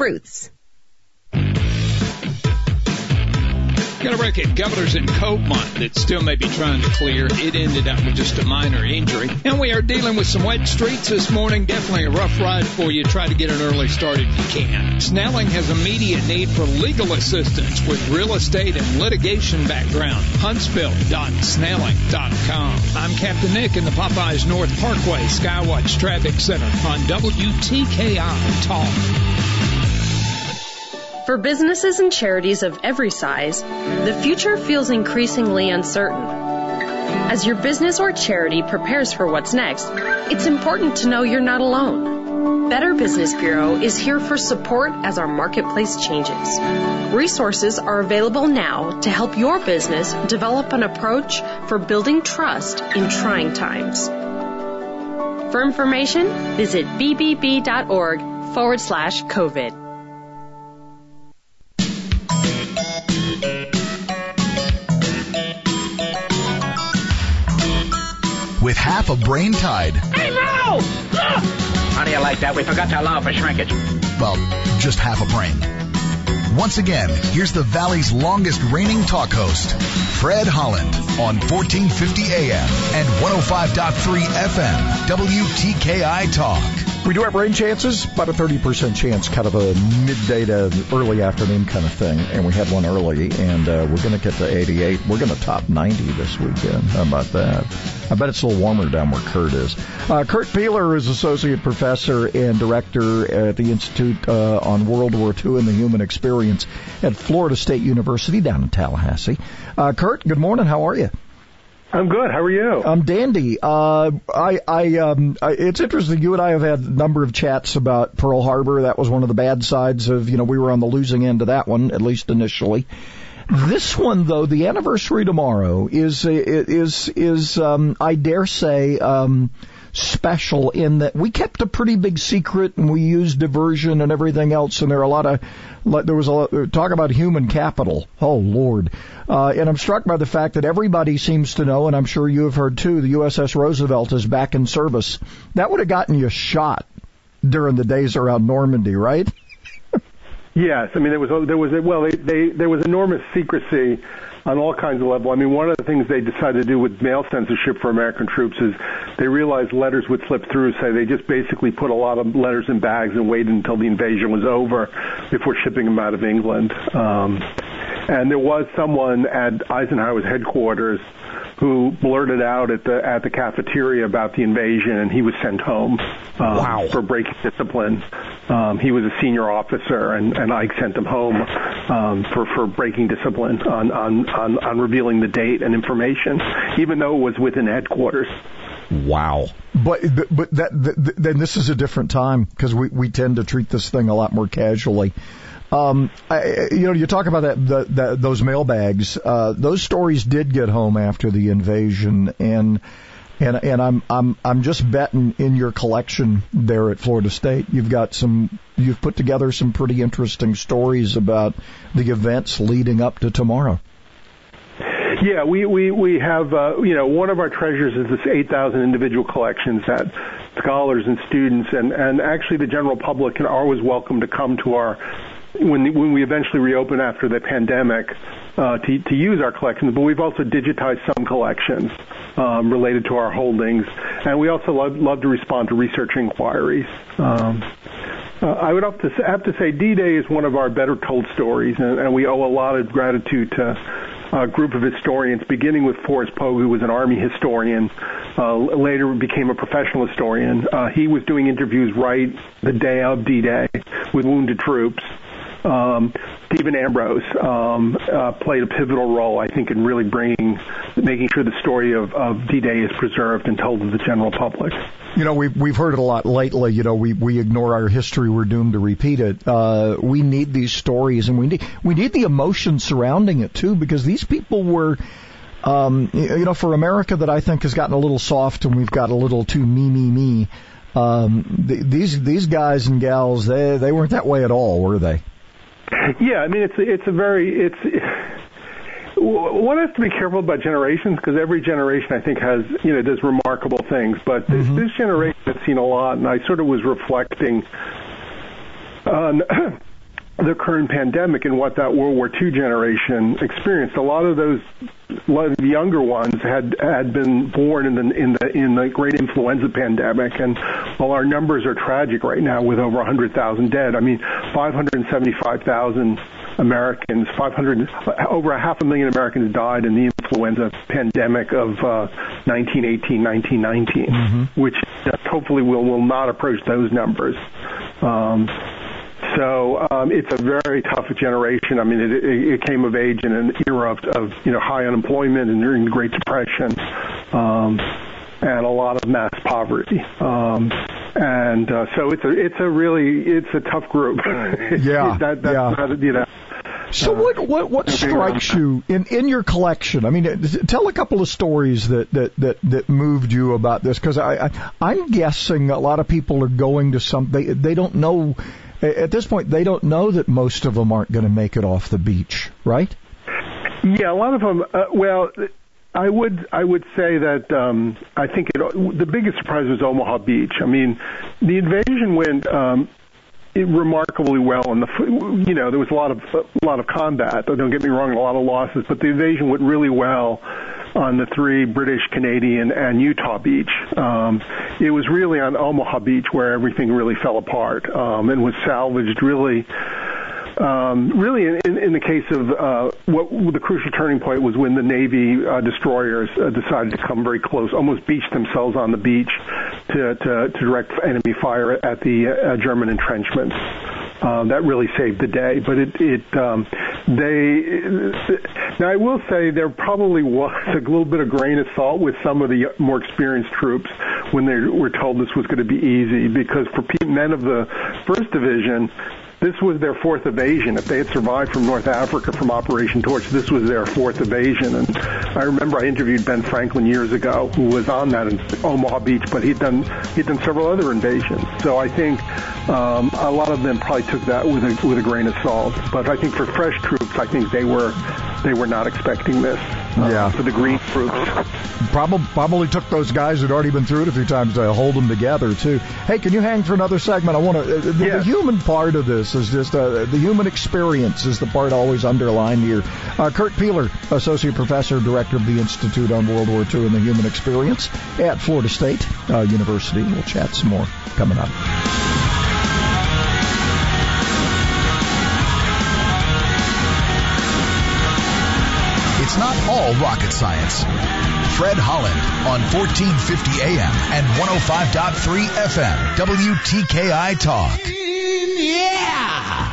fruits. Got a record. Governors in Copemont that still may be trying to clear. It ended up with just a minor injury. And we are dealing with some wet streets this morning. Definitely a rough ride for you. Try to get an early start if you can. Snelling has immediate need for legal assistance with real estate and litigation background. Huntsville.snelling.com. I'm Captain Nick in the Popeyes North Parkway Skywatch Traffic Center on WTKI Talk. For businesses and charities of every size, the future feels increasingly uncertain. As your business or charity prepares for what's next, it's important to know you're not alone. Better Business Bureau is here for support as our marketplace changes. Resources are available now to help your business develop an approach for building trust in trying times. For information, visit bbb.org forward slash COVID. With half a brain tied. Hey, Mo! Ah! How do you like that? We forgot to allow for shrinkage. Well, just half a brain. Once again, here's the Valley's longest reigning talk host, Fred Holland, on 1450 AM and 105.3 FM, WTKI Talk. We do have rain chances, about a 30% chance, kind of a midday to early afternoon kind of thing. And we had one early, and uh, we're going to get to 88. We're going to top 90 this weekend. How about that? I bet it's a little warmer down where Kurt is. Uh, Kurt Piehler is Associate Professor and Director at the Institute uh, on World War II and the Human Experience at Florida State University down in Tallahassee. Uh, Kurt, good morning. How are you? I'm good. How are you? I'm dandy. Uh, I, I, um, I, it's interesting. You and I have had a number of chats about Pearl Harbor. That was one of the bad sides of, you know, we were on the losing end of that one, at least initially. This one, though, the anniversary tomorrow is is is um, I dare say um, special in that we kept a pretty big secret and we used diversion and everything else. And there are a lot of there was a lot, talk about human capital. Oh Lord! Uh, and I'm struck by the fact that everybody seems to know, and I'm sure you have heard too, the USS Roosevelt is back in service. That would have gotten you shot during the days around Normandy, right? Yes, I mean there was there was well they, they there was enormous secrecy on all kinds of level. I mean one of the things they decided to do with mail censorship for American troops is they realized letters would slip through, so they just basically put a lot of letters in bags and waited until the invasion was over before shipping them out of England. Um, and there was someone at Eisenhower's headquarters who blurted out at the at the cafeteria about the invasion, and he was sent home um, wow. for breaking discipline. Um, he was a senior officer, and, and Ike sent him home um, for for breaking discipline on, on on on revealing the date and information, even though it was within headquarters. Wow. But but that, that then this is a different time because we we tend to treat this thing a lot more casually. Um, I, you know, you talk about that, the, the, those mailbags. Uh, those stories did get home after the invasion, and and and I'm I'm I'm just betting in your collection there at Florida State, you've got some. You've put together some pretty interesting stories about the events leading up to tomorrow. Yeah, we we we have uh, you know one of our treasures is this 8,000 individual collections that scholars and students and and actually the general public are always welcome to come to our when when we eventually reopen after the pandemic uh, to to use our collections, but we've also digitized some collections um, related to our holdings, and we also love love to respond to research inquiries. Um, uh, I would have to have to say D-Day is one of our better told stories, and, and we owe a lot of gratitude to a group of historians, beginning with Forrest Pogue, who was an Army historian, uh, later became a professional historian. Uh, he was doing interviews right the day of D-Day with wounded troops um, Stephen Ambrose um, uh, played a pivotal role, I think, in really bringing, making sure the story of, of D-Day is preserved and told to the general public. You know, we've we've heard it a lot lately. You know, we we ignore our history; we're doomed to repeat it. Uh, we need these stories, and we need we need the emotion surrounding it too, because these people were. Um, you know, for America that I think has gotten a little soft and we've got a little too me, me, me, um, th- these, these guys and gals, they, they weren't that way at all, were they? Yeah, I mean it's it's a very it's one has to be careful about generations because every generation I think has you know does remarkable things, but this, mm-hmm. this generation has seen a lot, and I sort of was reflecting on the current pandemic and what that World War II generation experienced. A lot of those a lot of the younger ones had had been born in the in the in the great influenza pandemic and while our numbers are tragic right now with over 100,000 dead I mean 575,000 Americans 500 over a half a million Americans died in the influenza pandemic of uh 1918 1919 mm-hmm. which hopefully will will not approach those numbers um so um, it's a very tough generation. I mean, it, it came of age in an era of, of you know high unemployment and during the Great Depression, um, and a lot of mass poverty. Um, and uh, so it's a it's a really it's a tough group. yeah, that, that's yeah. Not, you know. So what what what strikes you in in your collection? I mean, tell a couple of stories that that that, that moved you about this because I, I I'm guessing a lot of people are going to some they they don't know at this point, they don't know that most of them aren't going to make it off the beach, right? Yeah, a lot of them. Uh, well, I would I would say that um, I think it, the biggest surprise was Omaha Beach. I mean, the invasion went um, remarkably well, and the you know there was a lot of a lot of combat. Don't get me wrong, a lot of losses, but the invasion went really well on the three British, Canadian, and Utah beach. Um, it was really on Omaha Beach where everything really fell apart um, and was salvaged really. Um, really, in, in the case of uh, what the crucial turning point was when the Navy uh, destroyers uh, decided to come very close, almost beach themselves on the beach to, to, to direct enemy fire at the uh, German entrenchments. Um, that really saved the day. But it, it um, they now I will say there probably was a little bit of grain of salt with some of the more experienced troops when they were told this was going to be easy because for men of the first division this was their fourth evasion. If they had survived from North Africa from Operation Torch, this was their fourth evasion. And I remember I interviewed Ben Franklin years ago, who was on that in Omaha Beach, but he'd done he'd done several other invasions. So I think um, a lot of them probably took that with a with a grain of salt. But I think for fresh troops, I think they were they were not expecting this. Yeah. For the green troops. Probably probably took those guys who'd already been through it a few times to hold them together too. Hey, can you hang for another segment? I want to. Uh, the, yeah. the human part of this is just uh, the human experience is the part always underlined here. Uh, Kurt Piehler, associate professor, director of the Institute on World War II and the Human Experience at Florida State uh, University. We'll chat some more coming up. All rocket science. Fred Holland on 1450 AM and 105.3 FM, WTKI Talk. Yeah!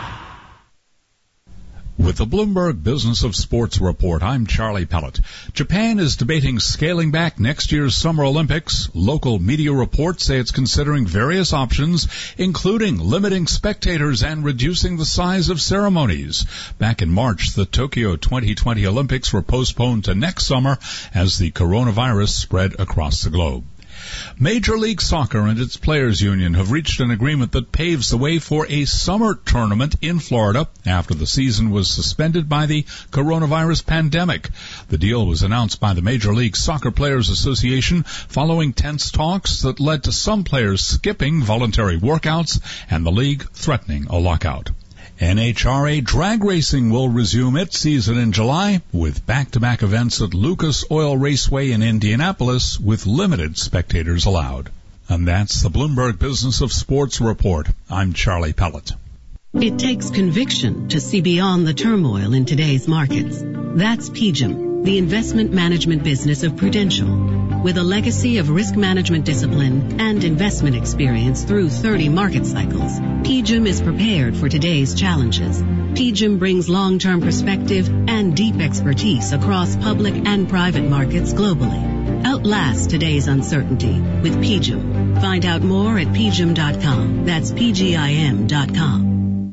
With the Bloomberg Business of Sports report, I'm Charlie Pellett. Japan is debating scaling back next year's Summer Olympics. Local media reports say it's considering various options, including limiting spectators and reducing the size of ceremonies. Back in March, the Tokyo 2020 Olympics were postponed to next summer as the coronavirus spread across the globe. Major League Soccer and its players union have reached an agreement that paves the way for a summer tournament in Florida after the season was suspended by the coronavirus pandemic. The deal was announced by the Major League Soccer Players Association following tense talks that led to some players skipping voluntary workouts and the league threatening a lockout. NHRA drag racing will resume its season in July with back-to-back events at Lucas Oil Raceway in Indianapolis with limited spectators allowed. And that's the Bloomberg Business of Sports report. I'm Charlie Pellett. It takes conviction to see beyond the turmoil in today's markets. That's PGIM, the investment management business of Prudential. With a legacy of risk management discipline and investment experience through 30 market cycles, PGIM is prepared for today's challenges. PGIM brings long-term perspective and deep expertise across public and private markets globally. Outlast today's uncertainty with PGIM. Find out more at pgim.com. That's pgim.com.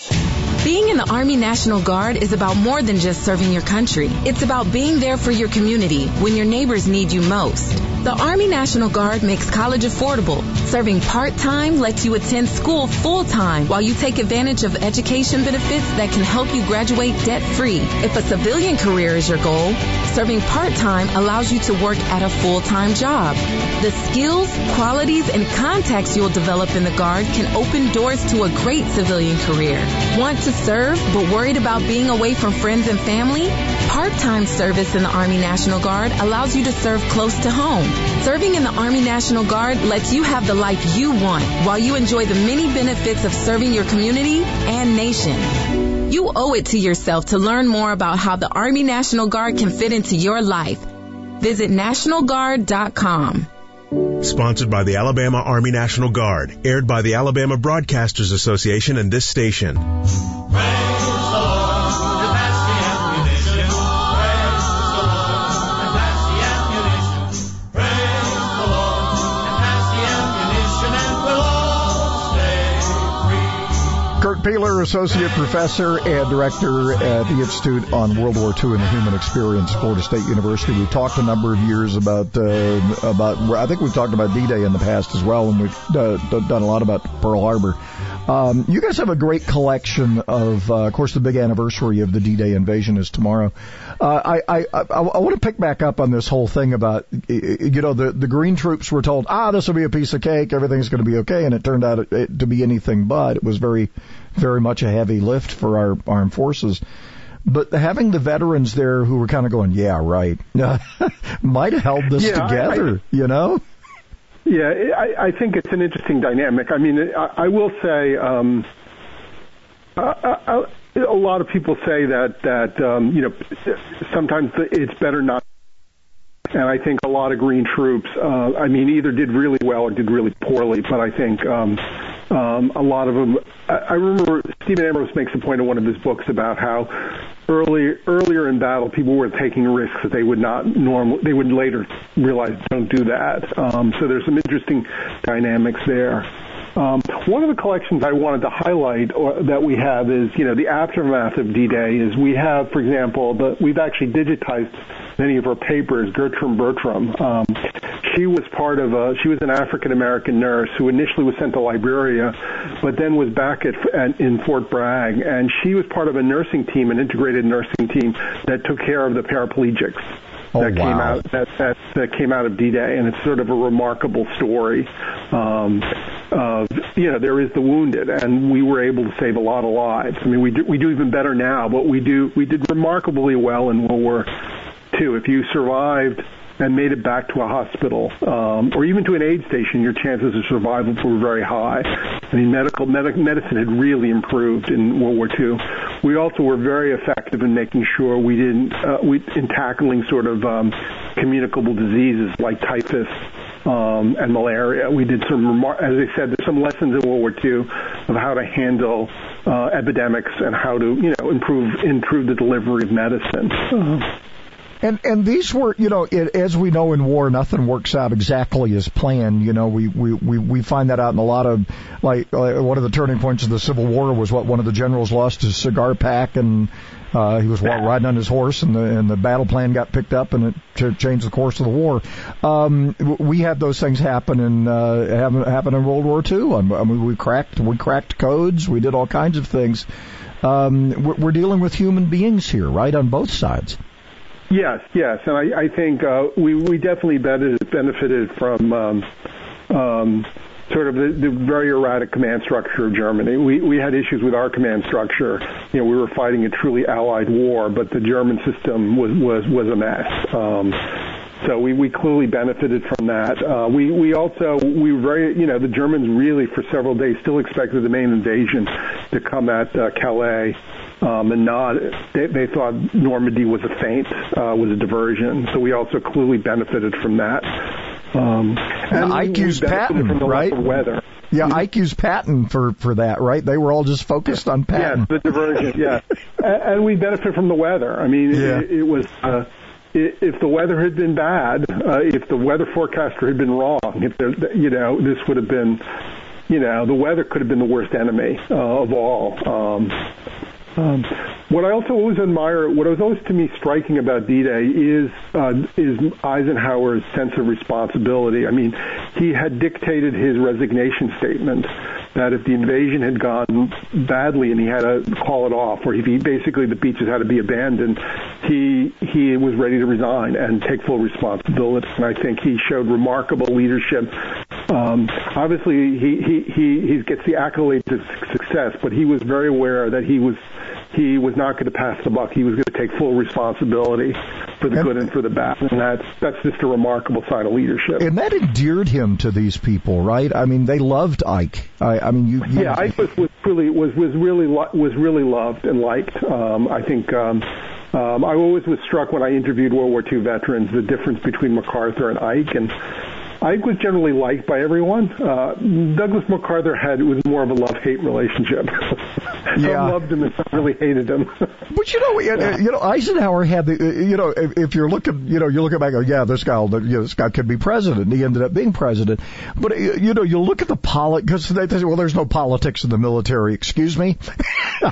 you being in the Army National Guard is about more than just serving your country. It's about being there for your community when your neighbors need you most. The Army National Guard makes college affordable. Serving part-time lets you attend school full-time while you take advantage of education benefits that can help you graduate debt-free. If a civilian career is your goal, serving part-time allows you to work at a full-time job. The skills, qualities, and contacts you'll develop in the Guard can open doors to a great civilian career. Want to serve but worried about being away from friends and family? Part-time service in the Army National Guard allows you to serve close to home. Serving in the Army National Guard lets you have the life you want while you enjoy the many benefits of serving your community and nation. You owe it to yourself to learn more about how the Army National Guard can fit into your life. Visit NationalGuard.com. Sponsored by the Alabama Army National Guard. Aired by the Alabama Broadcasters Association and this station. Piehler, Associate Professor and Director at the Institute on World War II and the Human Experience, Florida State University. We've talked a number of years about, uh, about, I think we've talked about D-Day in the past as well, and we've uh, done a lot about Pearl Harbor. Um, you guys have a great collection of, uh, of course, the big anniversary of the D-Day invasion is tomorrow. Uh, I, I, I, I want to pick back up on this whole thing about, you know, the, the green troops were told, ah, this will be a piece of cake, everything's going to be okay, and it turned out to be anything but. It was very, very much a heavy lift for our armed forces. But having the veterans there who were kind of going, yeah, right, might have held this Yeah, I- together, I- you know? Yeah, I, I think it's an interesting dynamic. I mean, I, I will say, um, I, I, a lot of people say that that um, you know sometimes it's better not. And I think a lot of green troops, uh, I mean, either did really well or did really poorly. But I think um, um, a lot of them. I, I remember Stephen Ambrose makes a point in one of his books about how early earlier in battle people were taking risks that they would not normal they would later realize don't do that. Um, so there's some interesting dynamics there. Um, one of the collections I wanted to highlight or, that we have is, you know, the aftermath of D-Day is we have, for example, the, we've actually digitized many of her papers. Gertrude Bertram, um, she was part of a, she was an African American nurse who initially was sent to Liberia, but then was back at, at in Fort Bragg, and she was part of a nursing team, an integrated nursing team that took care of the paraplegics Oh, that came out that, that that came out of D-Day, and it's sort of a remarkable story. Um, of you know, there is the wounded, and we were able to save a lot of lives. I mean, we do we do even better now, but we do we did remarkably well in World War II. If you survived and made it back to a hospital um, or even to an aid station, your chances of survival were very high. I mean, medical medic, medicine had really improved in World War II. We also were very effective in making sure we didn't uh, we in tackling sort of um, communicable diseases like typhus um, and malaria. We did some, remar- as I said, there's some lessons in World War II of how to handle uh, epidemics and how to, you know, improve improve the delivery of medicine. And and these were, you know, it, as we know in war, nothing works out exactly as planned. You know, we we we, we find that out in a lot of like, like one of the turning points of the Civil War was what one of the generals lost his cigar pack and. Uh, he was wa- riding on his horse, and the and the battle plan got picked up, and it ch- changed the course of the war. Um, we had those things happen in uh, happen, happen in World War II. I mean, we cracked we cracked codes, we did all kinds of things. Um, we're, we're dealing with human beings here, right, on both sides. Yes, yes, and I, I think uh, we we definitely benefited, from um, um, sort of the, the very erratic command structure of Germany. We we had issues with our command structure. You know, we were fighting a truly allied war, but the German system was was was a mess. Um, so we, we clearly benefited from that. Uh, we we also we very you know the Germans really for several days still expected the main invasion to come at uh, Calais um, and not they, they thought Normandy was a feint, uh, was a diversion. So we also clearly benefited from that. Um, and IQ's Patton, from the right? weather. Yeah, IQ's Patton for for that, right? They were all just focused on Patton. the diversion. yeah, and, and we benefit from the weather. I mean, Yeah. it, it was. Uh, if the weather had been bad, uh, if the weather forecaster had been wrong, if there, you know, this would have been, you know, the weather could have been the worst enemy uh, of all. Um, Um, what I also always admire, what was always to me striking about D-Day is uh, is Eisenhower's sense of responsibility. I mean, he had dictated his resignation statement that if the invasion had gone badly and he had to call it off, or if he basically the beaches had to be abandoned, he he was ready to resign and take full responsibility. And I think he showed remarkable leadership. Um, obviously, he he he he gets the accolades of success, but he was very aware that he was he was not going to pass the buck. He was going to take full responsibility for the good and for the bad, and that's that's just a remarkable sign of leadership. And that endeared him to these people, right? I mean, they loved Ike. I, I mean, you, you yeah, Ike was, was really was was really was really loved and liked. Um, I think. Um, um, I always was struck when I interviewed World War II veterans the difference between MacArthur and Ike, and Ike was generally liked by everyone. Uh, Douglas MacArthur had it was more of a love hate relationship. some Yeah. loved him and some really hated him. But you know, you you know, Eisenhower had the, you know, if, if you're looking, you know, you're looking back, oh, yeah, this guy, will- you know, this guy could be president. He ended up being president. But uh, you know, you look at the polit, because they, they say, well, there's no politics in the military. Excuse me.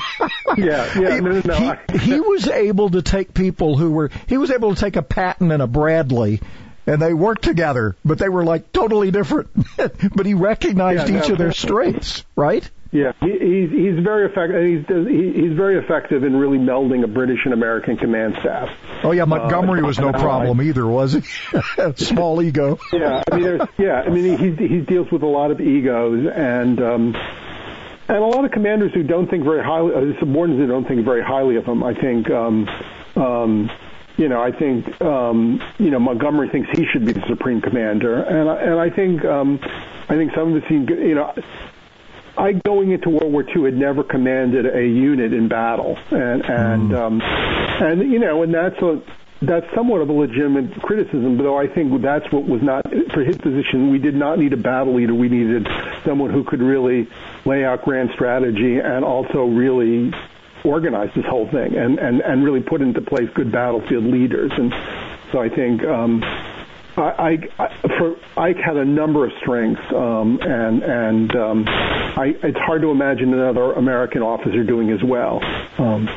yeah, yeah, no, no, no. He, he was able to take people who were, he was able to take a Patton and a Bradley. And they worked together, but they were like totally different. but he recognized Yeah, each no, of their strengths, right? Yeah, he, he's he's very effective. He's he, he's very effective in really melding a British and American command staff. Oh yeah, Montgomery was no Uh, problem either, was he? Small ego. Yeah, I mean, there's, yeah, I mean, he he deals with a lot of egos and um, and a lot of commanders who don't think very highly, uh, subordinates who don't think very highly of him. I think, um, um, you know, I think, um, you know, Montgomery thinks he should be the supreme commander, and I, and I think, um, I think some of the seen, you know. I going into World War II had never commanded a unit in battle, and and um, and you know, and that's a that's somewhat of a legitimate criticism. Though I think that's what was not for his position. We did not need a battle leader. We needed someone who could really lay out grand strategy and also really organize this whole thing and and and really put into place good battlefield leaders. And so I think. Um, I, I, for Ike had a number of strengths, um, and and um, I, it's hard to imagine another American officer doing as well. Um,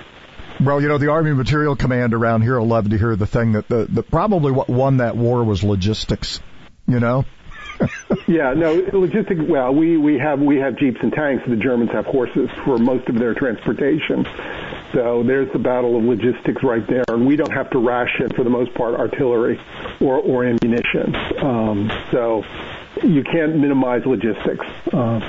Well, you know, the Army Materiel Command around here will love to hear the thing that the, the probably what won that war was logistics. You know, yeah, no, logistic. Well, we we have we have jeeps and tanks. The Germans have horses for most of their transportation. So there's the battle of logistics right there, and we don't have to ration for the most part artillery or or ammunition. Um, so you can't minimize logistics. Uh,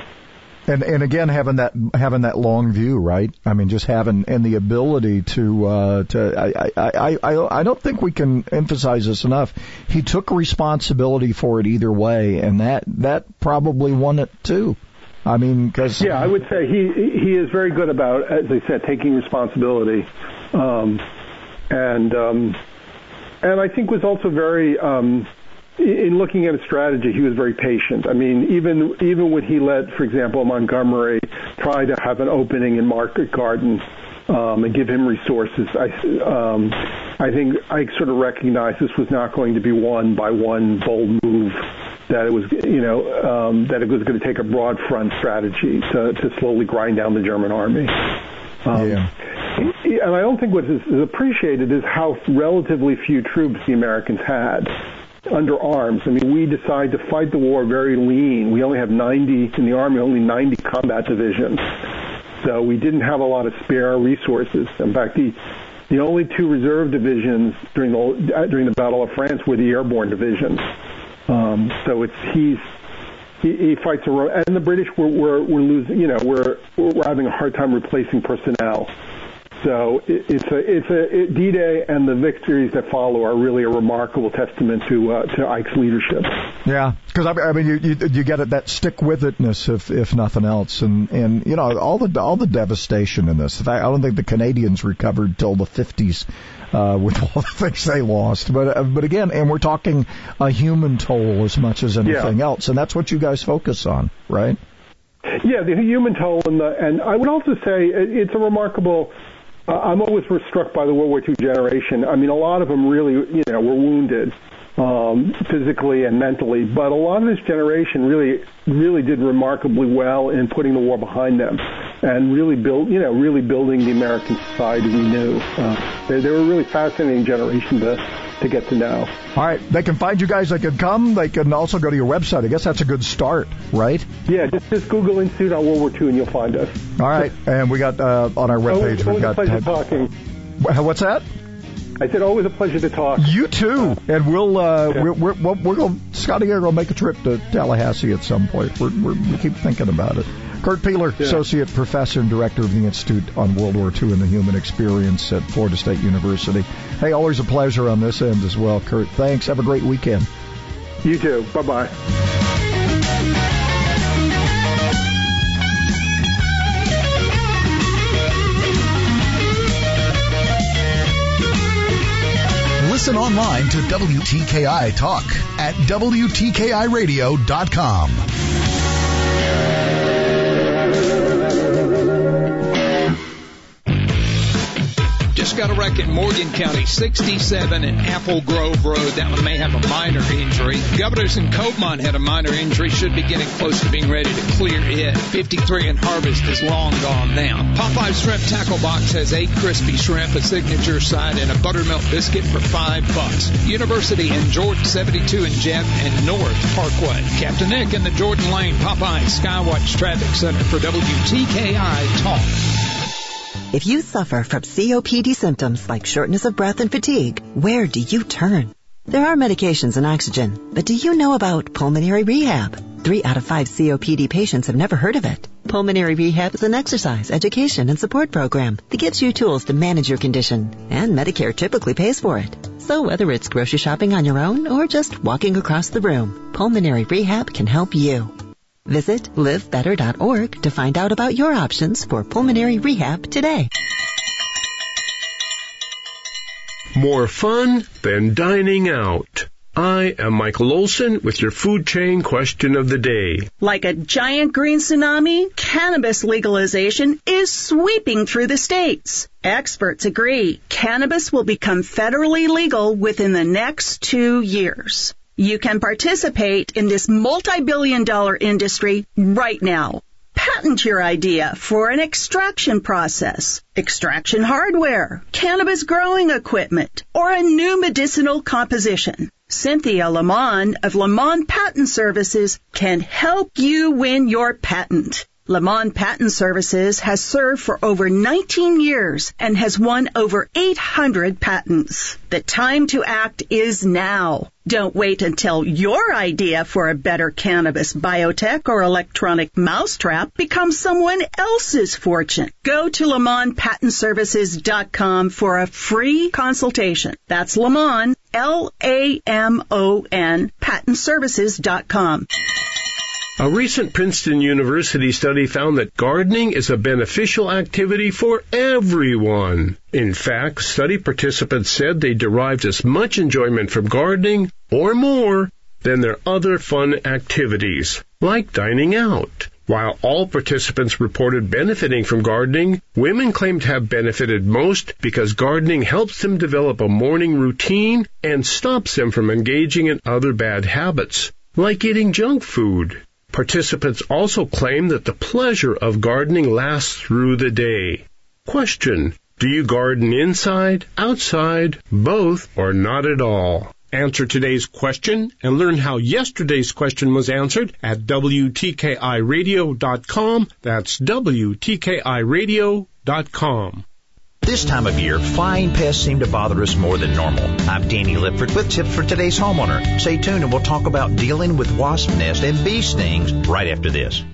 and and again having that having that long view, right? I mean, just having and the ability to uh, to I, I I I don't think we can emphasize this enough. He took responsibility for it either way, and that that probably won it too. I mean, because Yeah, I would say he he is very good about, as I said, taking responsibility, um, and um, and I think was also very um, in looking at a strategy. He was very patient. I mean, even even when he let, for example, Montgomery try to have an opening in Market Garden. Um, and give him resources. I, um, I think I sort of recognized this was not going to be won by one bold move that it was, you know, um, that it was going to take a broad front strategy to, to slowly grind down the German army. Um, yeah. And I don't think what is, is appreciated is how relatively few troops the Americans had under arms. I mean, we decided to fight the war very lean. We only have 90 in the army, only 90 combat divisions. So we didn't have a lot of spare resources. In fact, the the only two reserve divisions during the during the Battle of France were the airborne divisions. Um, so it's he's he, he fights a ro- and the British were were, were losing. You know, we're we're having a hard time replacing personnel. So it, it's a it's a it, D-Day and the victories that follow are really a remarkable testament to uh, to Ike's leadership. Yeah, because I, I mean, you, you you get it that stick with itness if if nothing else, and and you know all the all the devastation in this. I don't think the Canadians recovered till the fifties. Uh, with all the things they lost, but uh, but again, and we're talking a human toll as much as anything else, and that's what you guys focus on, right? Yeah, the human toll, and the and I would also say it's a remarkable. Uh, I'm always struck by the World War II generation. I mean, a lot of them really, you know, were wounded um, physically and mentally, but a lot of this generation really, really did remarkably well in putting the war behind them. and really build, you know, really building the American society we knew. Uh, they, they were a really fascinating generation to to get to know. All right, they can find you guys. They can come. They can also go to your website. I guess that's a good start, right? Yeah, just just Google Institute on World War II and you'll find us. All right, and we got uh, on our webpage. Always, we've got pleasure talking. What's that? I said always a pleasure to talk. You too, and we'll uh, we're we're, we're, we're going. Scotty and I will make a trip to Tallahassee at some point. We're, we're, we keep thinking about it. Kurt Piehler, Yeah. Associate Professor and Director of the Institute on World War II and the Human Experience at Florida State University. Hey, always a pleasure on this end as well, Kurt. Thanks. Have a great weekend. You too. Bye bye. Listen online to WTKI Talk at WTKIRadio.com. Just got a wreck in Morgan County, 67 and Apple Grove Road. That one may have a minor injury. Governors in Copemont had a minor injury, should be getting close to being ready to clear it. 53 and Harvest is long gone now. Popeye's Shrimp Tackle Box has eight crispy shrimp, a signature side, and a buttermilk biscuit for five bucks. University in Jordan, 72 and Jet and North Parkway. Captain Nick in the Jordan Lane Popeye Skywatch Traffic Center for WTKI Talk. If you suffer from COPD symptoms like shortness of breath and fatigue, where do you turn? There are medications and oxygen, but do you know about pulmonary rehab? Three out of five COPD patients have never heard of it. Pulmonary rehab is an exercise, education, and support program that gives you tools to manage your condition, and Medicare typically pays for it. So whether it's grocery shopping on your own or just walking across the room, pulmonary rehab can help you. Visit livebetter.org to find out about your options for pulmonary rehab today. More fun than dining out. I am Michael Olson with your food chain question of the day. Like a giant green tsunami, cannabis legalization is sweeping through the states. Experts agree cannabis will become federally legal within the next two years. You can participate in this multi-billion dollar industry right now. Patent your idea for an extraction process, extraction hardware, cannabis growing equipment, or a new medicinal composition. Cynthia Lamont of Lamont Patent Services can help you win your patent. Lamont Patent Services has served for over 19 years and has won over 800 patents. The time to act is now. Don't wait until your idea for a better cannabis biotech or electronic mousetrap becomes someone else's fortune. Go to LamontPatentServices.com for a free consultation. That's Lamont, L-A-M-O-N, PatentServices.com. A recent Princeton University study found that gardening is a beneficial activity for everyone. In fact, study participants said they derived as much enjoyment from gardening or more than their other fun activities, like dining out. While all participants reported benefiting from gardening, women claimed to have benefited most because gardening helps them develop a morning routine and stops them from engaging in other bad habits, like eating junk food. Participants also claim that the pleasure of gardening lasts through the day. Question. Do you garden inside, outside, both, or not at all? Answer today's question and learn how yesterday's question was answered at WTKIRadio.com. That's WTKIRadio.com. This time of year, flying pests seem to bother us more than normal. I'm Danny Lipford with tips for today's homeowner. Stay tuned and we'll talk about dealing with wasp nests and bee stings right after this.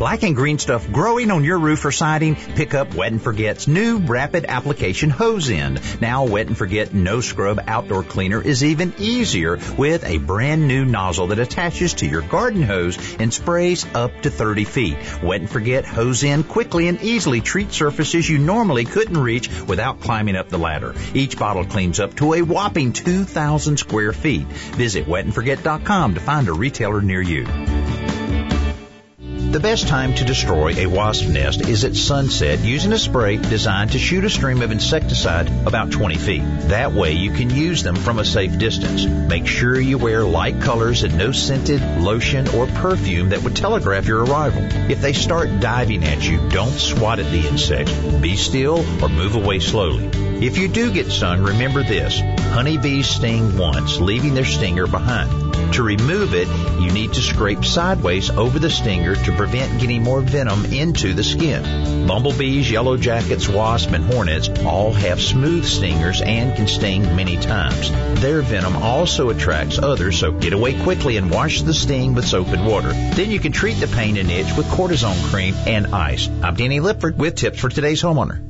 Black and green stuff growing on your roof or siding? Pick up Wet and Forget's new rapid application hose end. Now Wet and Forget No Scrub Outdoor Cleaner is even easier with a brand new nozzle that attaches to your garden hose and sprays up to 30 feet. Wet and Forget hose end quickly and easily treat surfaces you normally couldn't reach without climbing up the ladder. Each bottle cleans up to a whopping 2,000 square feet. Visit wetandforget.com to find a retailer near you. The best time to destroy a wasp nest is at sunset using a spray designed to shoot a stream of insecticide about 20 feet. That way you can use them from a safe distance. Make sure you wear light colors and no scented lotion or perfume that would telegraph your arrival. If they start diving at you, don't swat at the insects. Be still or move away slowly. If you do get stung, remember this. Honeybees sting once, leaving their stinger behind. To remove it, you need to scrape sideways over the stinger to prevent getting more venom into the skin. Bumblebees, yellow jackets, wasps, and hornets all have smooth stingers and can sting many times. Their venom also attracts others, so get away quickly and wash the sting with soap and water. Then you can treat the pain and itch with cortisone cream and ice. I'm Danny Lipford with tips for today's homeowner.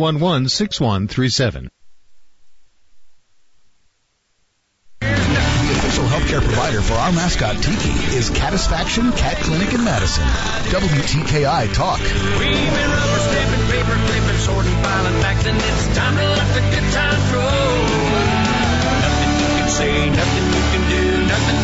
211-6137. The official healthcare provider for our mascot Tiki is Catisfaction Cat Clinic in Madison. WTKI Talk. We've been rubber stamping, paper clipping, sorting, filing, faxing. It's time to let the good times roll. Nothing you can say, nothing you can do, nothing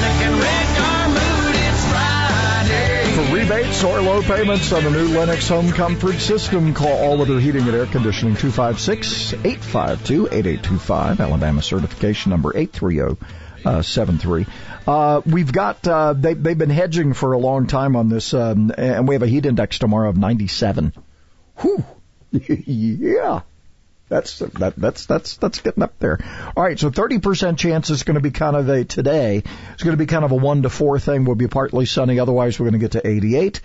For rebates or low payments on the new Lennox home comfort system, call All Weather Heating and Air Conditioning 256-852-8825, Alabama certification number 83073. Uh, we've got, uh, they, they've been hedging for a long time on this, um, and we have a heat index tomorrow of 97. Whew. yeah. That's that, that's that's that's getting up there. All right, so 30% chance is going to be kind of a today. It's going to be kind of a one to four thing. We'll be partly sunny. Otherwise, we're going to get to 88.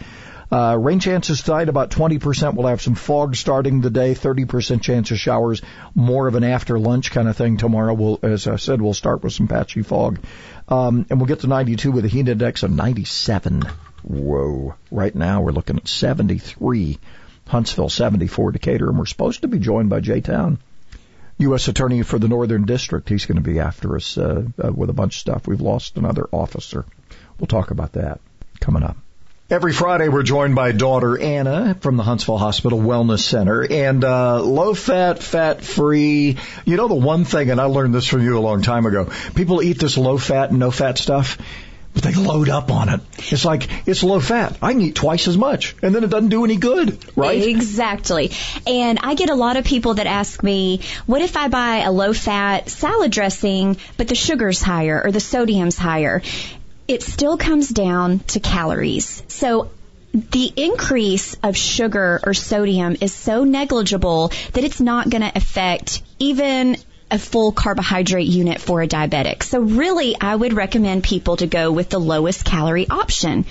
Uh, rain chances tonight about 20%. We'll have some fog starting the day. 30% chance of showers. More of an after lunch kind of thing tomorrow. We'll, as I said, we'll start with some patchy fog, um, and we'll get to 92 with a heat index of 97. Whoa! Right now we're looking at 73. Huntsville 74 Decatur, and we're supposed to be joined by Jay Town, U.S. Attorney for the Northern District. He's going to be after us uh, uh, with a bunch of stuff. We've lost another officer. We'll talk about that coming up. Every Friday, we're joined by daughter Anna from the Huntsville Hospital Wellness Center and uh, low fat, fat free. You know the one thing, and I learned this from you a long time ago. People eat this low fat and no fat stuff but they load up on it. It's like it's low fat. I can eat twice as much, and then it doesn't do any good, right? Exactly. And I get a lot of people that ask me, "What if I buy a low fat salad dressing, but the sugar's higher or the sodium's higher?" It still comes down to calories. So the increase of sugar or sodium is so negligible that it's not going to affect even a full carbohydrate unit for a diabetic. So really, I would recommend people to go with the lowest calorie option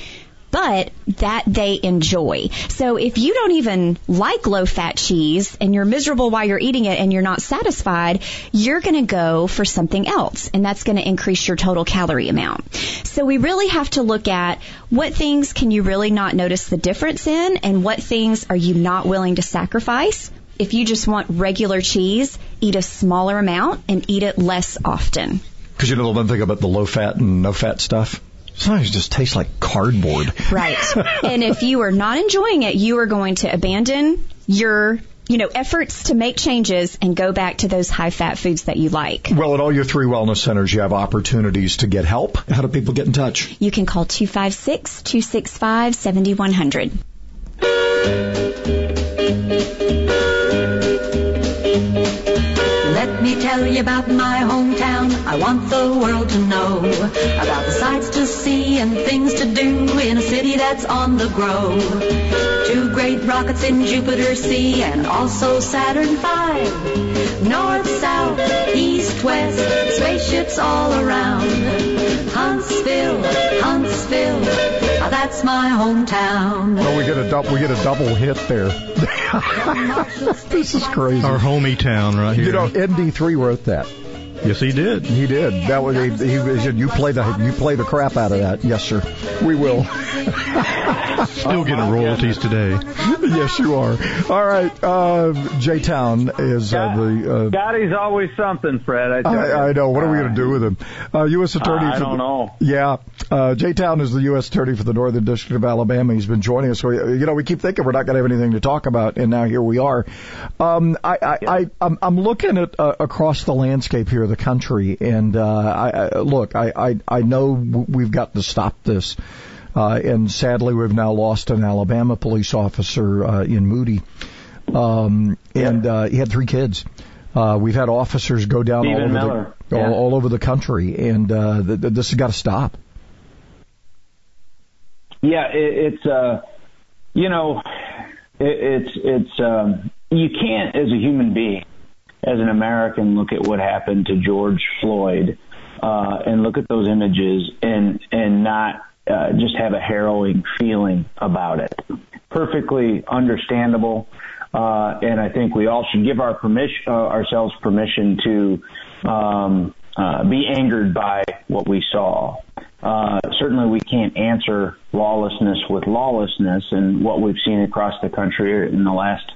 but that they enjoy. So if you don't even like low fat cheese and you're miserable while you're eating it and you're not satisfied, you're going to go for something else and that's going to increase your total calorie amount. So we really have to look at what things can you really not notice the difference in and what things are you not willing to sacrifice if you just want regular cheese, eat a smaller amount and eat it less often. Because you know the one thing about the low fat and no fat stuff? Sometimes it just tastes like cardboard. Right. and if you are not enjoying it, you are going to abandon your you know, efforts to make changes and go back to those high fat foods that you like. Well, at all your three wellness centers, you have opportunities to get help. How do people get in touch? You can call 256 265 7100. Let me tell you about my hometown. I want the world to know about the sights to see and things to do in a city that's on the grow. Two great rockets in Jupiter C and also Saturn V. North, south, east, west, spaceships all around. Huntsville, Huntsville, that's my hometown. Well, we get a double, we get a double hit there. this is crazy. Our homie town right here. You know, ND3 wrote that. Yes, he did. He did. That was he, he, he you play the you play the crap out of that. Yes, sir. We will. Still getting royalties today. yes, you are. All right. Uh, Jay Town is uh, the. Uh, Scotty's always something, Fred. I. I, I know. What are we going to do with him? Uh, U.S. Attorney. I for don't the- know. Yeah, uh, Jay Town is the U.S. Attorney for the Northern District of Alabama. He's been joining us. We, you know, we keep thinking we're not going to have anything to talk about, and now here we are. Um, I, I, I, I'm, I'm looking at uh, across the landscape here of the country, and uh, I, I, look, I, I, I know we've got to stop this. Uh, and sadly, we've now lost an Alabama police officer uh, in Moody, um, and uh, he had three kids. Uh, we've had officers go down all over the Yeah. all, all over the country, and uh, th- th- this has got to stop. Yeah, it, it's uh, you know, it, it's it's um, you can't as a human being, as an American, look at what happened to George Floyd, uh, and look at those images and and not uh, just have a harrowing feeling about it. Perfectly understandable, uh, and I think we all should give our permission uh, ourselves permission to um, uh, be angered by what we saw. Uh, certainly, we can't answer lawlessness with lawlessness, and what we've seen across the country in the last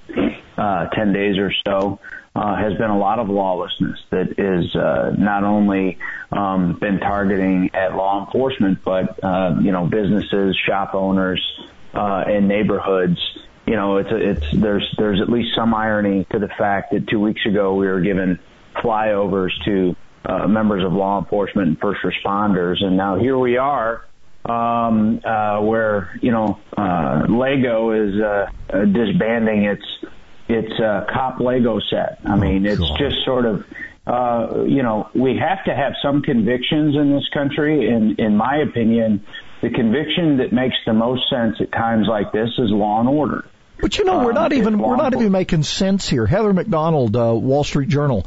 uh, 10 days or so uh, has been a lot of lawlessness that is uh, not only um, been targeting at law enforcement, but uh, you know businesses, shop owners, uh, and neighborhoods. You know, it's a, it's there's there's at least some irony to the fact that two weeks ago we were given flyovers to uh, members of law enforcement and first responders, and now here we are, um, uh, where you know uh, Lego is uh, uh, disbanding its its a cop Lego set. I mean, it's just sort of. Uh, you know, we have to have some convictions in this country, and in my opinion, the conviction that makes the most sense at times like this is law and order. But you know, we're Um, not if even we're not even making sense here. Heather Mac Donald, uh, Wall Street Journal.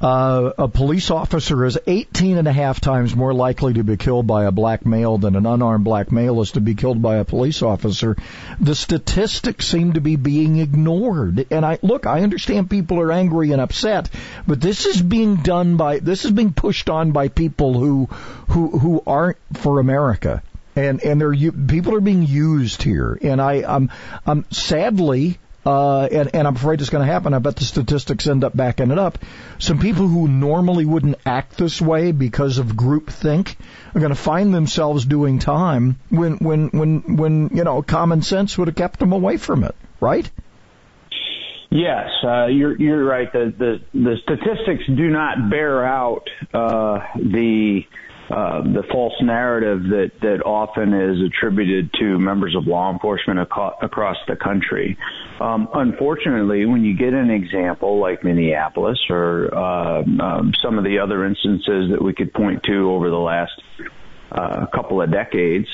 Uh, a police officer is 18 and a half times more likely to be killed by a black male than an unarmed black male is to be killed by a police officer. The statistics seem to be being ignored. And I, look, I understand people are angry and upset, but this is being done by, this is being pushed on by people who, who, who aren't for America and and they're people are being used here, and I I'm I'm sadly. Uh, and, and I'm afraid it's going to happen. I bet the statistics end up backing it up. Some people who normally wouldn't act this way because of groupthink are going to find themselves doing time when, when, when, when, you know, common sense would have kept them away from it, right? Yes, uh, you're you're right. The, the the statistics do not bear out uh, the uh, the false narrative that that often is attributed to members of law enforcement aco- across the country. Um, unfortunately, when you get an example like Minneapolis or uh, um, some of the other instances that we could point to over the last uh, couple of decades,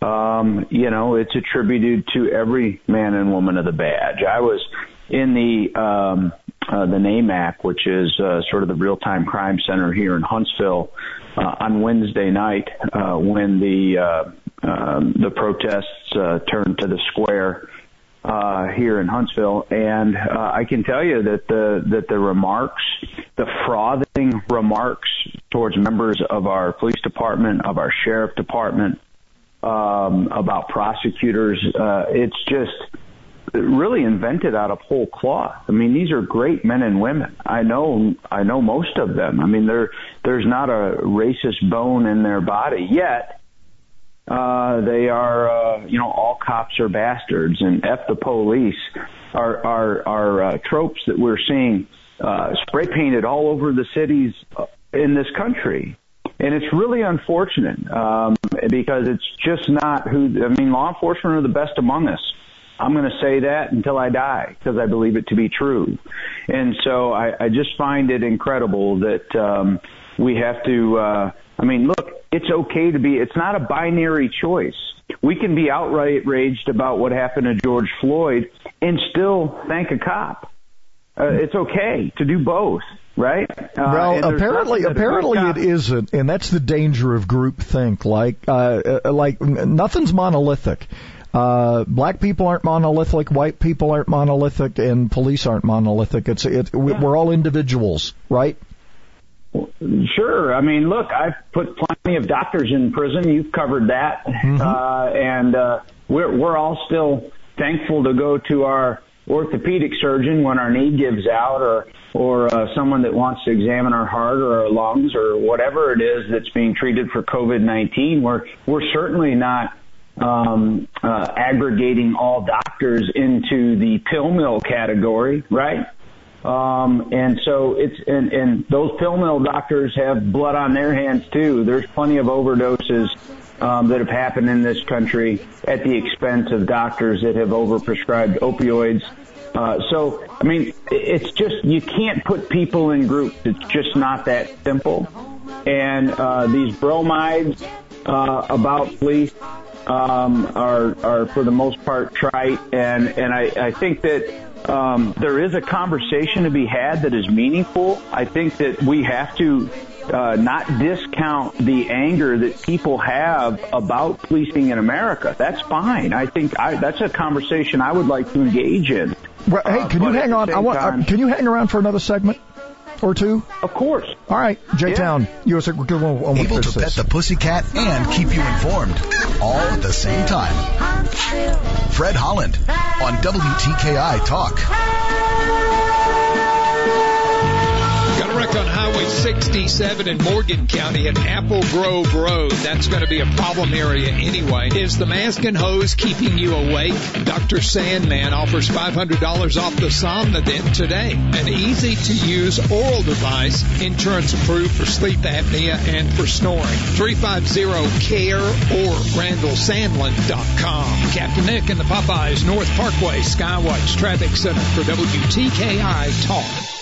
um, you know, it's attributed to every man and woman of the badge. I was in the um, uh, the NAMAC, which is uh, sort of the real time crime center here in Huntsville, uh, on Wednesday night uh, when the uh, um, the protests uh, turned to the square uh, here in Huntsville, and uh, I can tell you that the that the remarks, the frothing remarks towards members of our police department, of our sheriff department, um, about prosecutors, uh, it's just really invented out of whole cloth. I mean, these are great men and women. I know, I know most of them. I mean, there, there's not a racist bone in their body yet. uh, they are, uh, you know, all cops are bastards and F the police are, are, are uh, tropes that we're seeing uh, spray painted all over the cities uh, in this country. And it's really unfortunate um, because it's just not who, I mean, law enforcement are the best among us. I'm going to say that until I die because I believe it to be true. And so I, I just find it incredible that um, we have to, uh, I mean, look, it's okay to be, it's not a binary choice. We can be outright raged about what happened to George Floyd and still thank a cop. Uh, it's okay to do both, right? Uh, well, apparently, nothing that a good apparently it isn't, and that's the danger of groupthink. Like, uh, uh, like nothing's monolithic. Uh, black people aren't monolithic, white people aren't monolithic, and police aren't monolithic. It's it. we- We're all individuals, right? Sure. I mean, look, I've put plenty of doctors in prison. You've covered that, uh, and uh, we're we're all still thankful to go to our orthopedic surgeon when our knee gives out, or or uh, someone that wants to examine our heart or our lungs or whatever it is that's being treated for COVID nineteen. We're we're certainly not um, uh, aggregating all doctors into the pill mill category, right? Um, and so it's and, and those pill mill doctors have blood on their hands too. There's plenty of overdoses um, that have happened in this country at the expense of doctors that have overprescribed opioids. Uh, so I mean, it's just you can't put people in groups. It's just not that simple. And uh, these bromides uh, about police um, are are for the most part trite, and and I, I think that um, there is a conversation to be had that is meaningful. I think that we have to uh, not discount the anger that people have about policing in America. That's fine. I think I, that's a conversation I would like to engage in. Well, hey, Uh, can you hang on? I want. time- uh, can you hang around for another segment or two? Of course. All right, Jay Town, you was we'll, we'll, we'll Able to pet the pussycat and keep you informed all at the same time. Fred Holland on WTKI Talk. On Highway 67 in Morgan County at Apple Grove Road. That's going to be a problem area anyway. Is the mask and hose keeping you awake? Dr. Sandman offers $500 off the Somnodent today. An easy to use oral device, insurance approved for sleep apnea and for snoring. 350-CARE or RandallSandlin.com. Captain Nick in the Popeyes North Parkway Skywatch Traffic Center for WTKI Talk.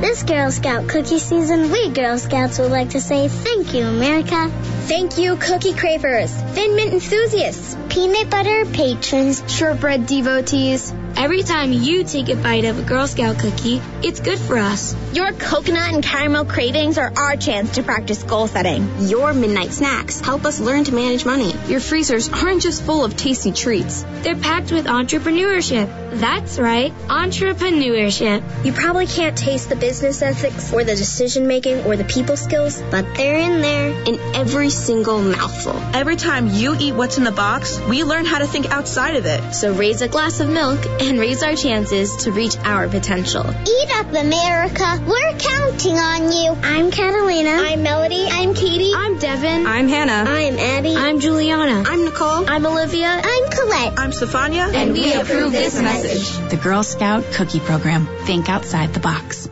This Girl Scout cookie season, we Girl Scouts would like to say thank you, America. Thank you, cookie cravers, thin mint enthusiasts, Peanut butter patrons, shortbread devotees. Every time you take a bite of a Girl Scout cookie, it's good for us. Your coconut and caramel cravings are our chance to practice goal setting. Your midnight snacks help us learn to manage money. Your freezers aren't just full of tasty treats. They're packed with entrepreneurship. That's right, entrepreneurship. You probably can't taste the business ethics or the decision making or the people skills, but they're in there. In every single mouthful. Every time you eat what's in the box, we learn how to think outside of it. So raise a glass of milk and raise our chances to reach our potential. Eat up, America. We're counting on you. I'm Catalina. I'm Melody. I'm Katie. I'm Devin. I'm Hannah. I'm Addie. I'm Juliana. I'm Nicole. I'm Olivia. I'm Colette. I'm Stefania. And we approve this message. The Girl Scout Cookie Program. Think outside the box.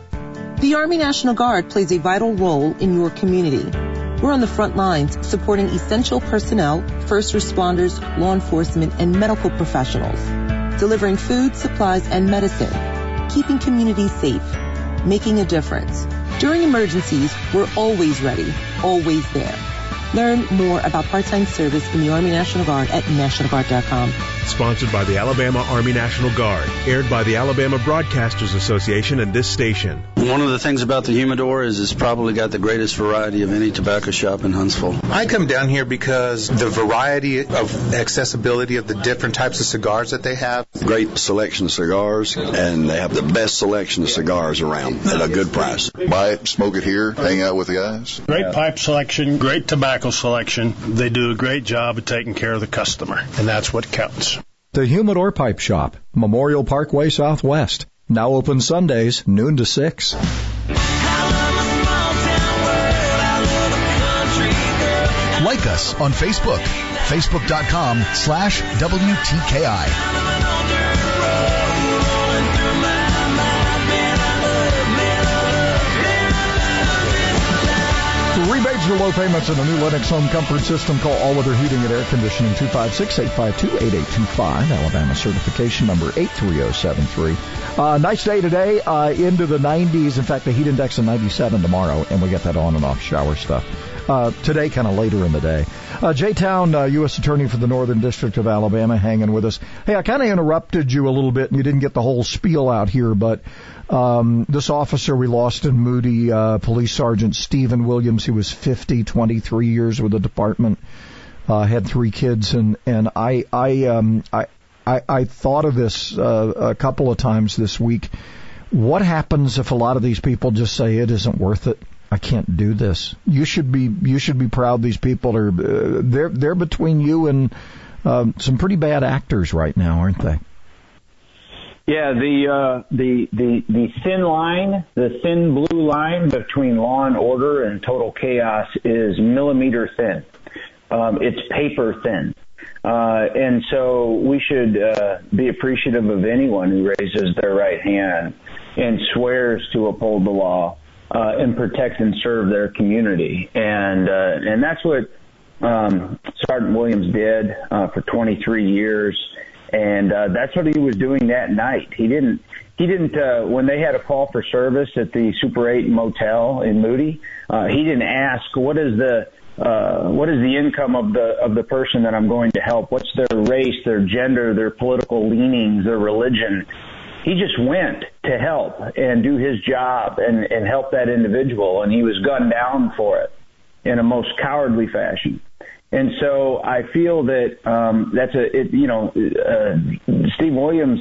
The Army National Guard plays a vital role in your community. We're on the front lines supporting essential personnel, first responders, law enforcement, and medical professionals, delivering food, supplies, and medicine, keeping communities safe, making a difference. During emergencies, we're always ready, always there. Learn more about part-time service in the Army National Guard at nationalguard.com. Sponsored by the Alabama Army National Guard. Aired by the Alabama Broadcasters Association and this station. One of the things about the humidor is it's probably got the greatest variety of any tobacco shop in Huntsville. I come down here because the variety of accessibility of the different types of cigars that they have. Great selection of cigars, and they have the best selection of cigars around at a good price. Buy it, smoke it here, hang out with the guys. Great pipe selection, great tobacco selection. They do a great job of taking care of the customer, and that's what counts. The Humidor Pipe Shop, Memorial Parkway Southwest. Now open Sundays, noon to 6. Like us on Facebook, facebook.com slash WTKI. Or low payments and a new Lennox home comfort system, call All Weather Heating and Air Conditioning 256-852-8825. Alabama certification number 83073. Uh, nice day today, uh, into the 90s. In fact, the heat index of 97 tomorrow, and we get that on and off shower stuff. Uh, today, kind of later in the day. Uh, Jay Town, uh, U.S. Attorney for the Northern District of Alabama, hanging with us. Hey, I kind of interrupted you a little bit, and you didn't get the whole spiel out here, but um, this officer we lost in Moody, uh, Police Sergeant Stephen Williams, he was 50, 23 years with the department, uh, had three kids, and and I I um I I, I thought of this uh, a couple of times this week. What happens if a lot of these people just say it isn't worth it? I can't do this. You should be you should be proud. These people are uh, they're they're between you and um, some pretty bad actors right now, aren't they? Yeah, the uh, the the the thin line, the thin blue line between law and order and total chaos is millimeter thin. Um, it's paper thin. Uh, and so we should uh, be appreciative of anyone who raises their right hand and swears to uphold the law uh, and protect and serve their community. And uh, and that's what um, Sergeant Williams did uh, for 23 years, and uh, that's what he was doing that night. He didn't he didn't uh, when they had a call for service at the Super 8 Motel in Moody. Uh, he didn't ask what is the uh, what is the income of the of the person that I'm going to help? What's their race, their gender, their political leanings, their religion? He just went to help and do his job and, and help that individual, and he was gunned down for it in a most cowardly fashion. And so I feel that um, that's a it, you know uh, Steve Williams'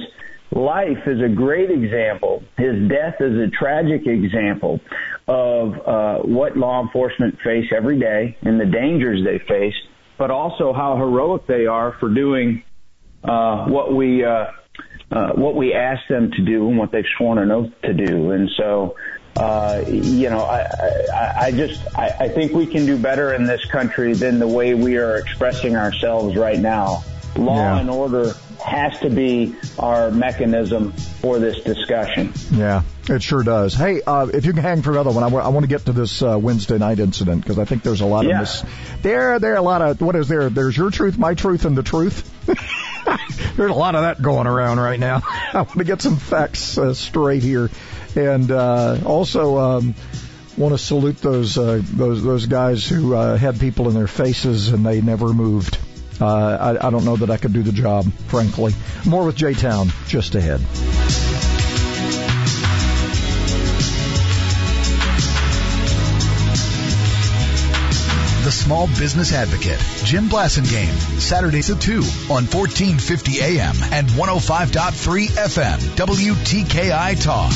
life is a great example. His death is a tragic example of uh, what law enforcement face every day and the dangers they face, but also how heroic they are for doing uh, what we uh, uh, what we ask them to do and what they've sworn an oath to do. And so, uh, you know, I, I, I just I, I think we can do better in this country than the way we are expressing ourselves right now. Law Yeah. and order has to be our mechanism for this discussion. Yeah, it sure does. Hey, uh, if you can hang for another one, I want to get to this uh, Wednesday night incident because I think there's a lot Yeah. of this. There, there are a lot of what is there? There's your truth, my truth, and the truth. there's a lot of that going around right now. I want to get some facts uh, straight here, and uh, also um, want to salute those uh, those those guys who uh, had people in their faces and they never moved. Uh, I, I don't know that I could do the job, frankly. More with Jay Town just ahead. The Small Business Advocate, Jim Blasingame, Saturdays at 2 on 1450 AM and 105.3 FM, WTKI Talk.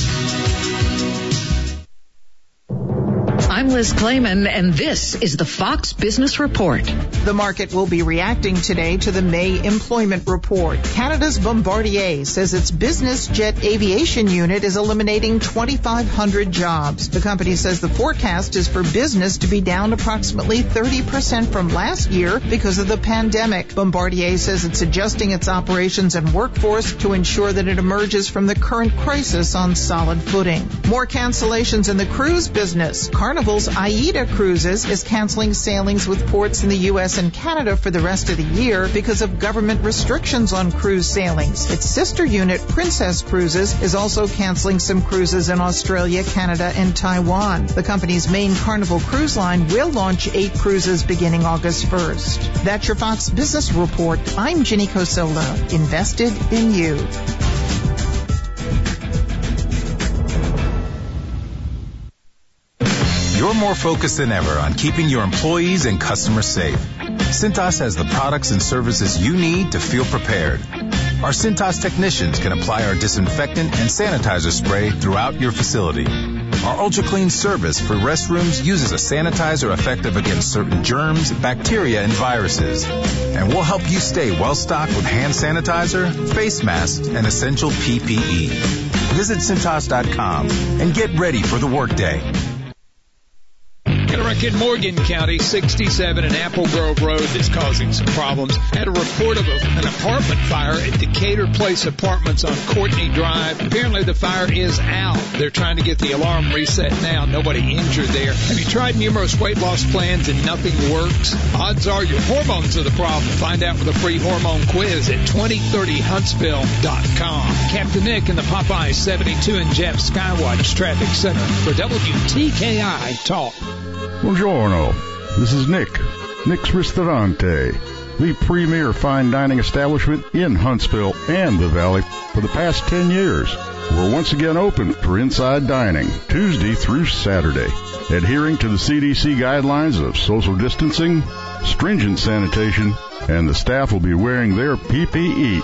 I'm Liz Claman, and this is the Fox Business Report. The market will be reacting today to the May employment report. Canada's Bombardier says its business jet aviation unit is eliminating 2,500 jobs. The company says the forecast is for business to be down approximately 30% from last year because of the pandemic. Bombardier says it's adjusting its operations and workforce to ensure that it emerges from the current crisis on solid footing. More cancellations in the cruise business. Carnival AIDA Cruises is canceling sailings with ports in the U.S. and Canada for the rest of the year because of government restrictions on cruise sailings. Its sister unit, Princess Cruises, is also canceling some cruises in Australia, Canada, and Taiwan. The company's main Carnival cruise line will launch eight cruises beginning August 1st. That's your Fox Business Report. I'm Ginny Cosola, invested in you. You're more focused than ever on keeping your employees and customers safe. Cintas has the products and services you need to feel prepared. Our Cintas technicians can apply our disinfectant and sanitizer spray throughout your facility. Our Ultra Clean service for restrooms uses a sanitizer effective against certain germs, bacteria, and viruses. And we'll help you stay well stocked with hand sanitizer, face masks, and essential PPE. Visit Cintas.com and get ready for the workday. Kennebec in Morgan County, 67 and Apple Grove Road is causing some problems. Had a report of an apartment fire at Decatur Place Apartments on Courtney Drive. Apparently the fire is out. They're trying to get the alarm reset now. Nobody injured there. Have you tried numerous weight loss plans and nothing works? Odds are your hormones are the problem. Find out with a free hormone quiz at 2030huntsville.com. Captain Nick in the Popeye 72 and Jeff Skywatch Traffic Center for WTKI Talk. Buongiorno. This is Nick, Nick's Ristorante, the premier fine dining establishment in Huntsville and the Valley for the past 10 years. We're once again open for inside dining Tuesday through Saturday, adhering to the CDC guidelines of social distancing, stringent sanitation, and the staff will be wearing their PPE.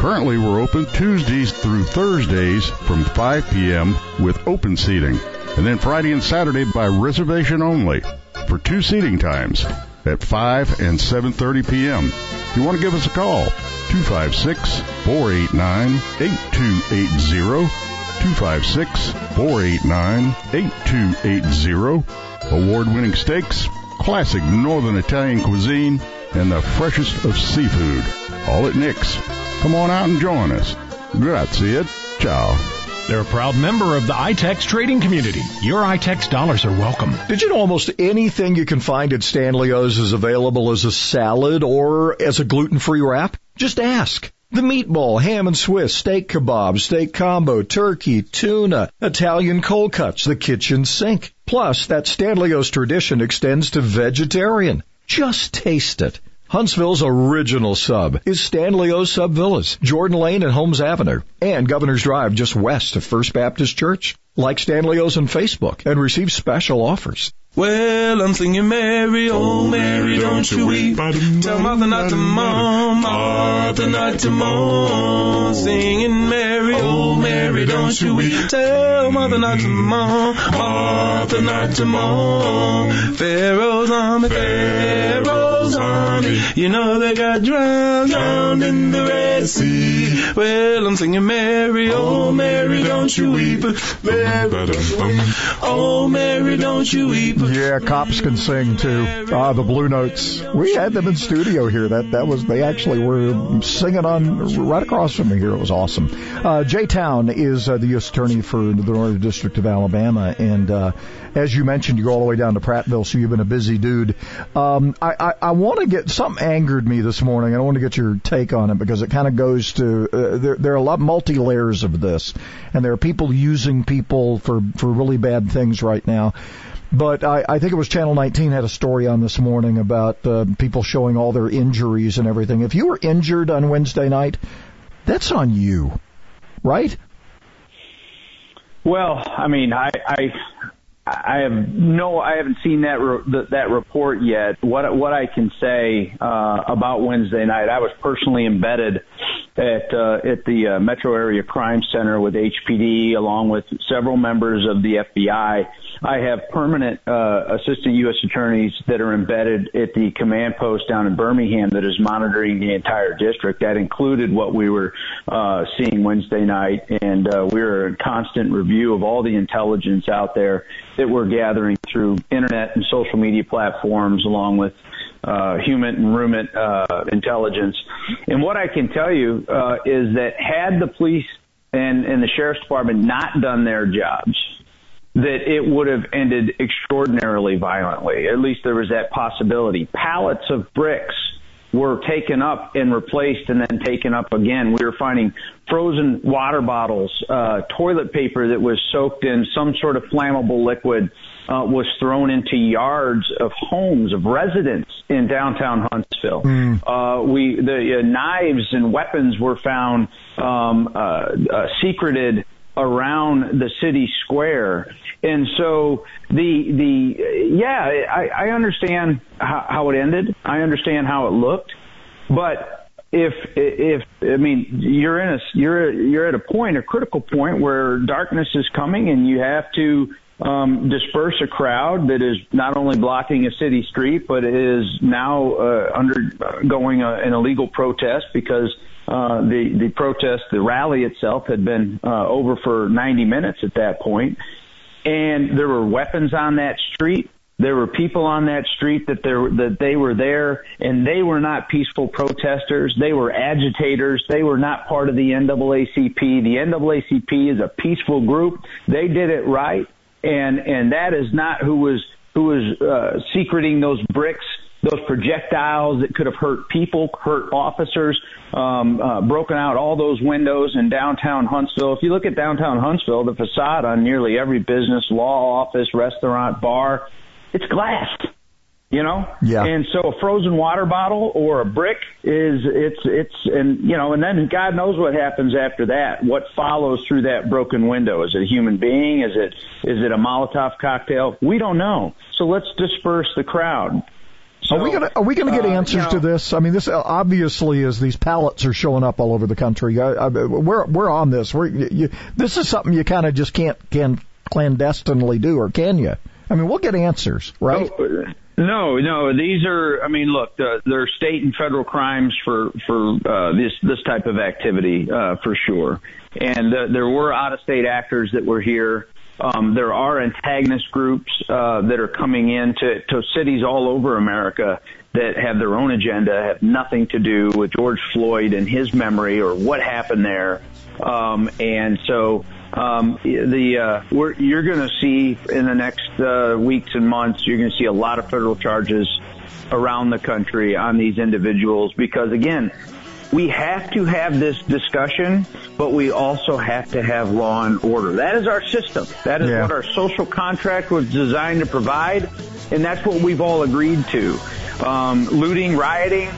Currently, we're open Tuesdays through Thursdays from 5 p.m. with open seating and then Friday and Saturday by reservation only for two seating times at 5 and 7:30 p.m. If you want to give us a call, 256-489-8280, 256-489-8280. Award-winning steaks, classic northern Italian cuisine, and the freshest of seafood. All at Nick's. Come on out and join us. Grazie. Ciao. They're a proud member of the iTex trading community. Your iTex dollars are welcome. Did you know almost anything you can find at Stanley's is available as a salad or as a gluten-free wrap? Just ask. The meatball, ham and Swiss, steak kebab, steak combo, turkey, tuna, Italian cold cuts, the kitchen sink. Plus, that Stanley's tradition extends to vegetarian. Just taste it. Huntsville's original sub is Stanley's Sub Villas, Jordan Lane and Holmes Avenue, and Governor's Drive just west of First Baptist Church. Like Stanley O's on Facebook and receive special offers. Well, I'm singing Mary, oh, oh Mary, don't you weep. Tell Martha not to mourn, Martha oh, not to mourn. Singing Mary, oh Mary, don't you weep. Tell Martha not to mourn, Martha not to mourn. Pharaoh's army, Pharaoh's army. You know they got drowned, drowned in the Red Sea. Well, I'm singing Mary, oh Mary, don't you weep. Oh Mary, don't you weep. Yeah, cops can sing too. Ah, the Blue Notes. We had them in studio here. That that was they actually were singing on right across from me here. It was awesome. Uh, Jay Town is uh, the U.S. Attorney for the Northern District of Alabama, and uh, as you mentioned, you go all the way down to Prattville, so you've been a busy dude. Um, I I, I want to get something angered me this morning. I want to get your take on it because it kind of goes to uh, there. There are a lot of multi layers of this, and there are people using people for for really bad things right now. But I, I think it was Channel 19 had a story on this morning about uh, people showing all their injuries and everything. If you were injured on Wednesday night, that's on you, right? Well, I mean, I, I I have no, I haven't seen that re- that report yet. What what I can say uh, about Wednesday night, I was personally embedded at uh, at the uh, Metro Area Crime Center with HPD, along with several members of the FBI. I have permanent uh, assistant U.S. attorneys that are embedded at the command post down in Birmingham that is monitoring the entire district. That included what we were uh, seeing Wednesday night, and uh, we're in constant review of all the intelligence out there that we're gathering through internet and social media platforms, along with uh, human and rumen uh, intelligence. And what I can tell you uh, is that had the police and, and the sheriff's department not done their jobs, that it would have ended extraordinarily violently. At least there was that possibility. Pallets of bricks were taken up and replaced and then taken up again. We were finding frozen water bottles, uh, toilet paper that was soaked in some sort of flammable liquid uh, was thrown into yards of homes of residents in downtown Huntsville. Mm. Uh, we the uh, knives and weapons were found um, uh, uh, secreted around the city square. And so the the yeah, I, I understand how, how it ended. I understand how it looked, but if if I mean you're in a you're you're at a point, a critical point where darkness is coming, and you have to um, disperse a crowd that is not only blocking a city street, but is now uh, undergoing a, an illegal protest because uh, the the protest, the rally itself, had been uh, over for 90 minutes at that point, and there were weapons on that street. There were people on that street that there that they were there, and they were not peaceful protesters. They were agitators. They were not part of the NAACP. The NAACP is a peaceful group. They did it right, and and that is not who was who was uh, secreting those bricks those projectiles that could have hurt people, hurt officers, um, uh, broken out all those windows in downtown Huntsville. If you look at downtown Huntsville, the facade on nearly every business, law office, restaurant, bar, it's glassed. You know, yeah. And so a frozen water bottle or a brick is it's it's and you know, and then God knows what happens after that. What follows through that broken window? Is it a human being? Is it is it a Molotov cocktail? We don't know. So let's disperse the crowd. So, are we gonna are we gonna get uh, answers you know, to this? I mean, this obviously is these pallets are showing up all over the country. I, I, we're we're on this. We're you, this is something you kind of just can't can clandestinely do, or can you? I mean, we'll get answers, right? No, no. These are. I mean, look, uh, they're state and federal crimes for for uh, this this type of activity uh, for sure. And uh, there were out of state actors that were here. Um, there are antagonist groups uh, that are coming in to, cities all over America that have their own agenda, have nothing to do with George Floyd and his memory or what happened there. Um, and so um, the uh, you're going to see in the next uh, weeks and months, you're going to see a lot of federal charges around the country on these individuals because again, we have to have this discussion, but we also have to have law and order. That is our system. That is yeah. what our social contract was designed to provide, and that's what we've all agreed to. Um, looting, rioting,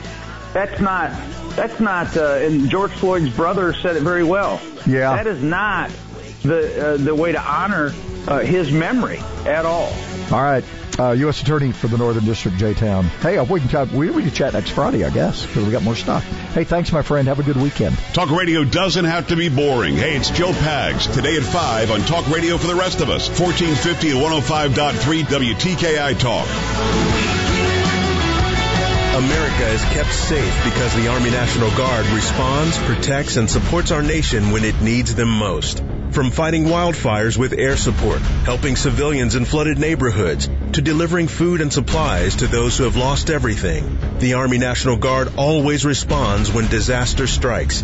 that's not, that's not, uh, and George Floyd's brother said it very well. Yeah. That is not the, uh, the way to honor uh, his memory at all. All right uh, U.S. Attorney for the Northern District, Jay Town. Hey, we can we, we can chat next Friday, I guess, because we got more stuff. Hey, thanks, my friend. Have a good weekend. Talk radio doesn't have to be boring. Hey, it's Joe Pags today at five on Talk Radio for the rest of us. Fourteen fifty and one hundred oh five point three WTKI Talk. America is kept safe because the Army National Guard responds, protects, and supports our nation when it needs them most. From fighting wildfires with air support, helping civilians in flooded neighborhoods, to delivering food and supplies to those who have lost everything, the Army National Guard always responds when disaster strikes.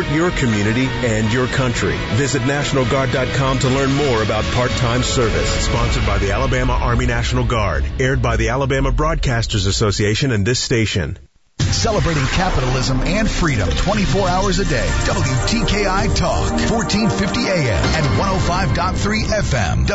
support your community and your country. Visit NationalGuard.com to learn more about part-time service. Sponsored by the Alabama Army National Guard. Aired by the Alabama Broadcasters Association and this station. Celebrating capitalism and freedom 24 hours a day. WTKI Talk, 1450 AM and 105.3 FM.